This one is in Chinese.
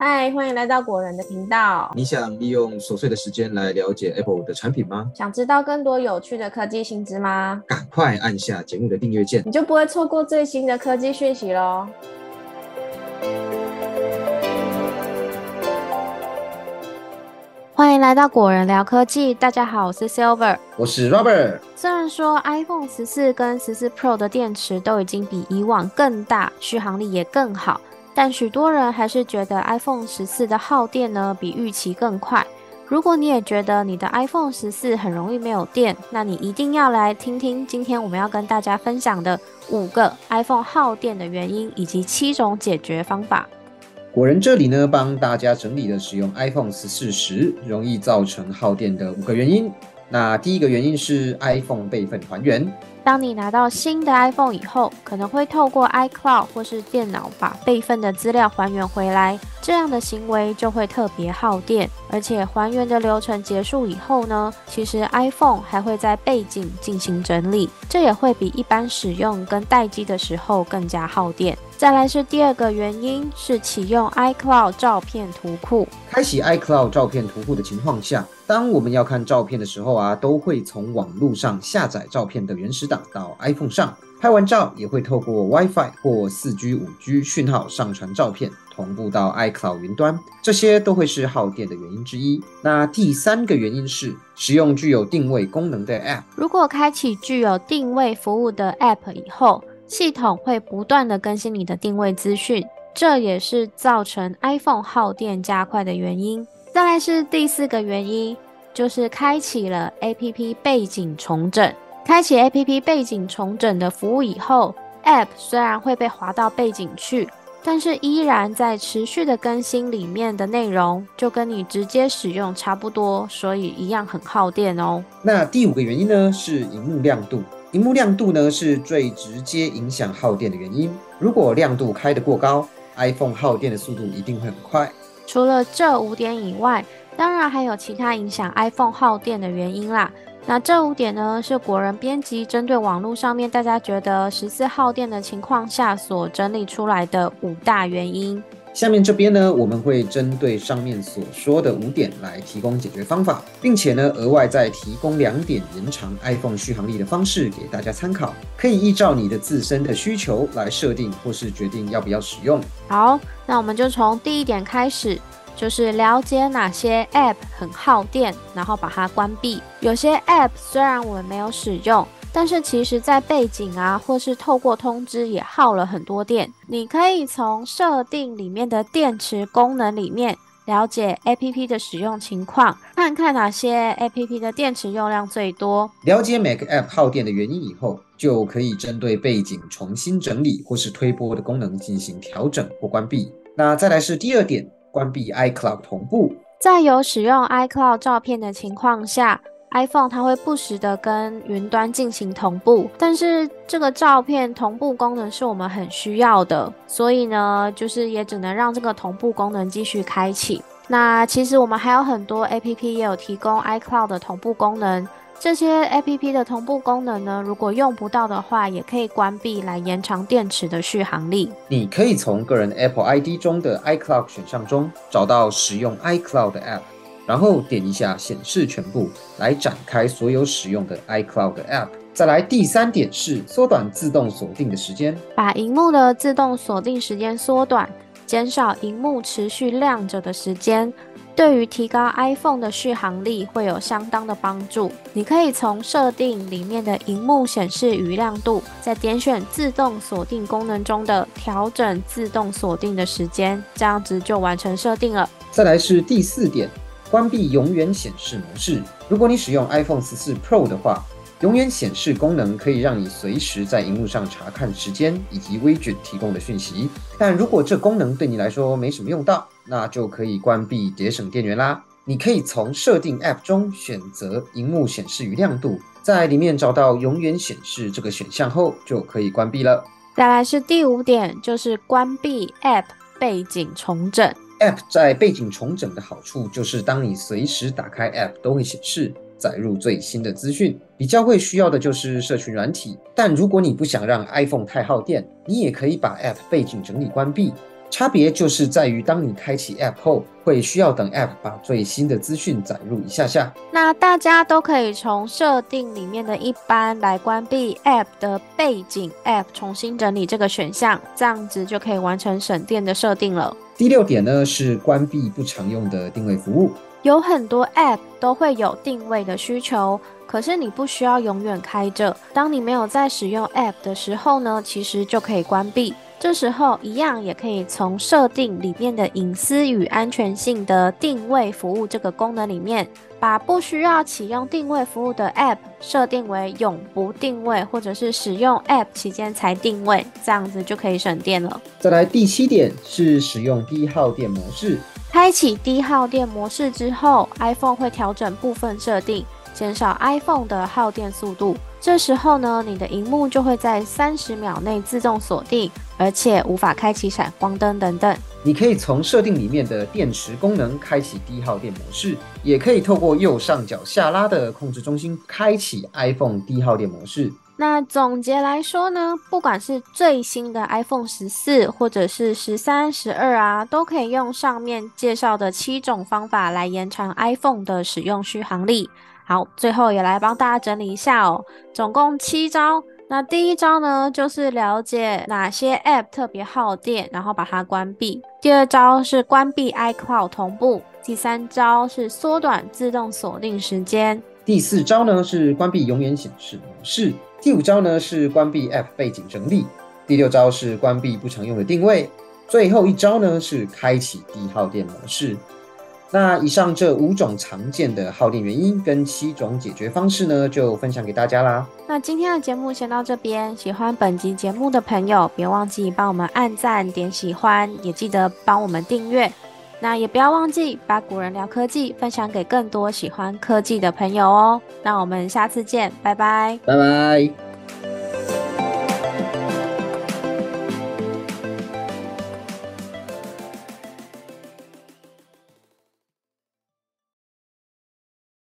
嗨，欢迎来到果仁的频道。你想利用琐碎的时间来了解 Apple 的产品吗？想知道更多有趣的科技新知吗？赶快按下节目的订阅键，你就不会错过最新的科技讯息喽。欢迎来到果仁聊科技，大家好，我是 Silver，我是 Robert。虽然说 iPhone 十四跟十四 Pro 的电池都已经比以往更大，续航力也更好。但许多人还是觉得 iPhone 十四的耗电呢比预期更快。如果你也觉得你的 iPhone 十四很容易没有电，那你一定要来听听今天我们要跟大家分享的五个 iPhone 耗电的原因以及七种解决方法。果仁这里呢帮大家整理了使用 iPhone 十四时容易造成耗电的五个原因。那第一个原因是 iPhone 备份还原。当你拿到新的 iPhone 以后，可能会透过 iCloud 或是电脑把备份的资料还原回来，这样的行为就会特别耗电。而且还原的流程结束以后呢，其实 iPhone 还会在背景进行整理，这也会比一般使用跟待机的时候更加耗电。再来是第二个原因，是启用 iCloud 照片图库。开启 iCloud 照片图库的情况下，当我们要看照片的时候啊，都会从网络上下载照片的原始档到 iPhone 上，拍完照也会透过 WiFi 或 4G、5G 讯号上传照片，同步到 iCloud 云端，这些都会是耗电的原因之一。那第三个原因是使用具有定位功能的 App。如果开启具有定位服务的 App 以后，系统会不断的更新你的定位资讯，这也是造成 iPhone 耗电加快的原因。再来是第四个原因，就是开启了 APP 背景重整。开启 APP 背景重整的服务以后，App 虽然会被划到背景去，但是依然在持续的更新里面的内容，就跟你直接使用差不多，所以一样很耗电哦。那第五个原因呢，是荧幕亮度。荧幕亮度呢，是最直接影响耗电的原因。如果亮度开得过高，iPhone 耗电的速度一定会很快。除了这五点以外，当然还有其他影响 iPhone 耗电的原因啦。那这五点呢，是国人编辑针对网络上面大家觉得十四耗电的情况下所整理出来的五大原因。下面这边呢，我们会针对上面所说的五点来提供解决方法，并且呢，额外再提供两点延长 iPhone 续航力的方式给大家参考，可以依照你的自身的需求来设定或是决定要不要使用。好，那我们就从第一点开始，就是了解哪些 App 很耗电，然后把它关闭。有些 App 虽然我们没有使用。但是其实，在背景啊，或是透过通知也耗了很多电。你可以从设定里面的电池功能里面了解 A P P 的使用情况，看看哪些 A P P 的电池用量最多。了解每个 App 耗电的原因以后，就可以针对背景重新整理或是推播的功能进行调整或关闭。那再来是第二点，关闭 iCloud 同步。在有使用 iCloud 照片的情况下。iPhone 它会不时的跟云端进行同步，但是这个照片同步功能是我们很需要的，所以呢，就是也只能让这个同步功能继续开启。那其实我们还有很多 APP 也有提供 iCloud 的同步功能，这些 APP 的同步功能呢，如果用不到的话，也可以关闭来延长电池的续航力。你可以从个人 Apple ID 中的 iCloud 选项中找到使用 iCloud 的 App。然后点一下显示全部，来展开所有使用的 iCloud App。再来第三点是缩短自动锁定的时间，把荧幕的自动锁定时间缩短，减少荧幕持续亮着的时间，对于提高 iPhone 的续航力会有相当的帮助。你可以从设定里面的荧幕显示与亮度，再点选自动锁定功能中的调整自动锁定的时间，这样子就完成设定了。再来是第四点。关闭永远显示模式。如果你使用 iPhone 十四 Pro 的话，永远显示功能可以让你随时在荧幕上查看时间以及微距提供的讯息。但如果这功能对你来说没什么用到，那就可以关闭节省电源啦。你可以从设定 App 中选择荧幕显示与亮度，在里面找到永远显示这个选项后，就可以关闭了。再来是第五点，就是关闭 App 背景重整。App 在背景重整的好处就是，当你随时打开 App 都会显示载入最新的资讯。比较会需要的就是社群软体，但如果你不想让 iPhone 太耗电，你也可以把 App 背景整理关闭，差别就是在于，当你开启 App 后，会需要等 App 把最新的资讯载入一下下。那大家都可以从设定里面的一般来关闭 App 的背景 App 重新整理这个选项，这样子就可以完成省电的设定了。第六点呢是关闭不常用的定位服务。有很多 App 都会有定位的需求，可是你不需要永远开着。当你没有在使用 App 的时候呢，其实就可以关闭。这时候一样也可以从设定里面的隐私与安全性的定位服务这个功能里面，把不需要启用定位服务的 App 设定为永不定位，或者是使用 App 期间才定位，这样子就可以省电了。再来第七点是使用低耗电模式。开启低耗电模式之后，iPhone 会调整部分设定，减少 iPhone 的耗电速度。这时候呢，你的荧幕就会在三十秒内自动锁定，而且无法开启闪光灯等等。你可以从设定里面的电池功能开启低耗电模式，也可以透过右上角下拉的控制中心开启 iPhone 低耗电模式。那总结来说呢，不管是最新的 iPhone 十四，或者是十三、十二啊，都可以用上面介绍的七种方法来延长 iPhone 的使用续航力。好，最后也来帮大家整理一下哦，总共七招。那第一招呢，就是了解哪些 App 特别耗电，然后把它关闭。第二招是关闭 iCloud 同步。第三招是缩短自动锁定时间。第四招呢是关闭永远显示模式。第五招呢是关闭 App 背景整理。第六招是关闭不常用的定位。最后一招呢是开启低耗电模式。那以上这五种常见的耗电原因跟七种解决方式呢，就分享给大家啦。那今天的节目先到这边，喜欢本集节目的朋友，别忘记帮我们按赞、点喜欢，也记得帮我们订阅。那也不要忘记把古人聊科技分享给更多喜欢科技的朋友哦。那我们下次见，拜拜，拜拜。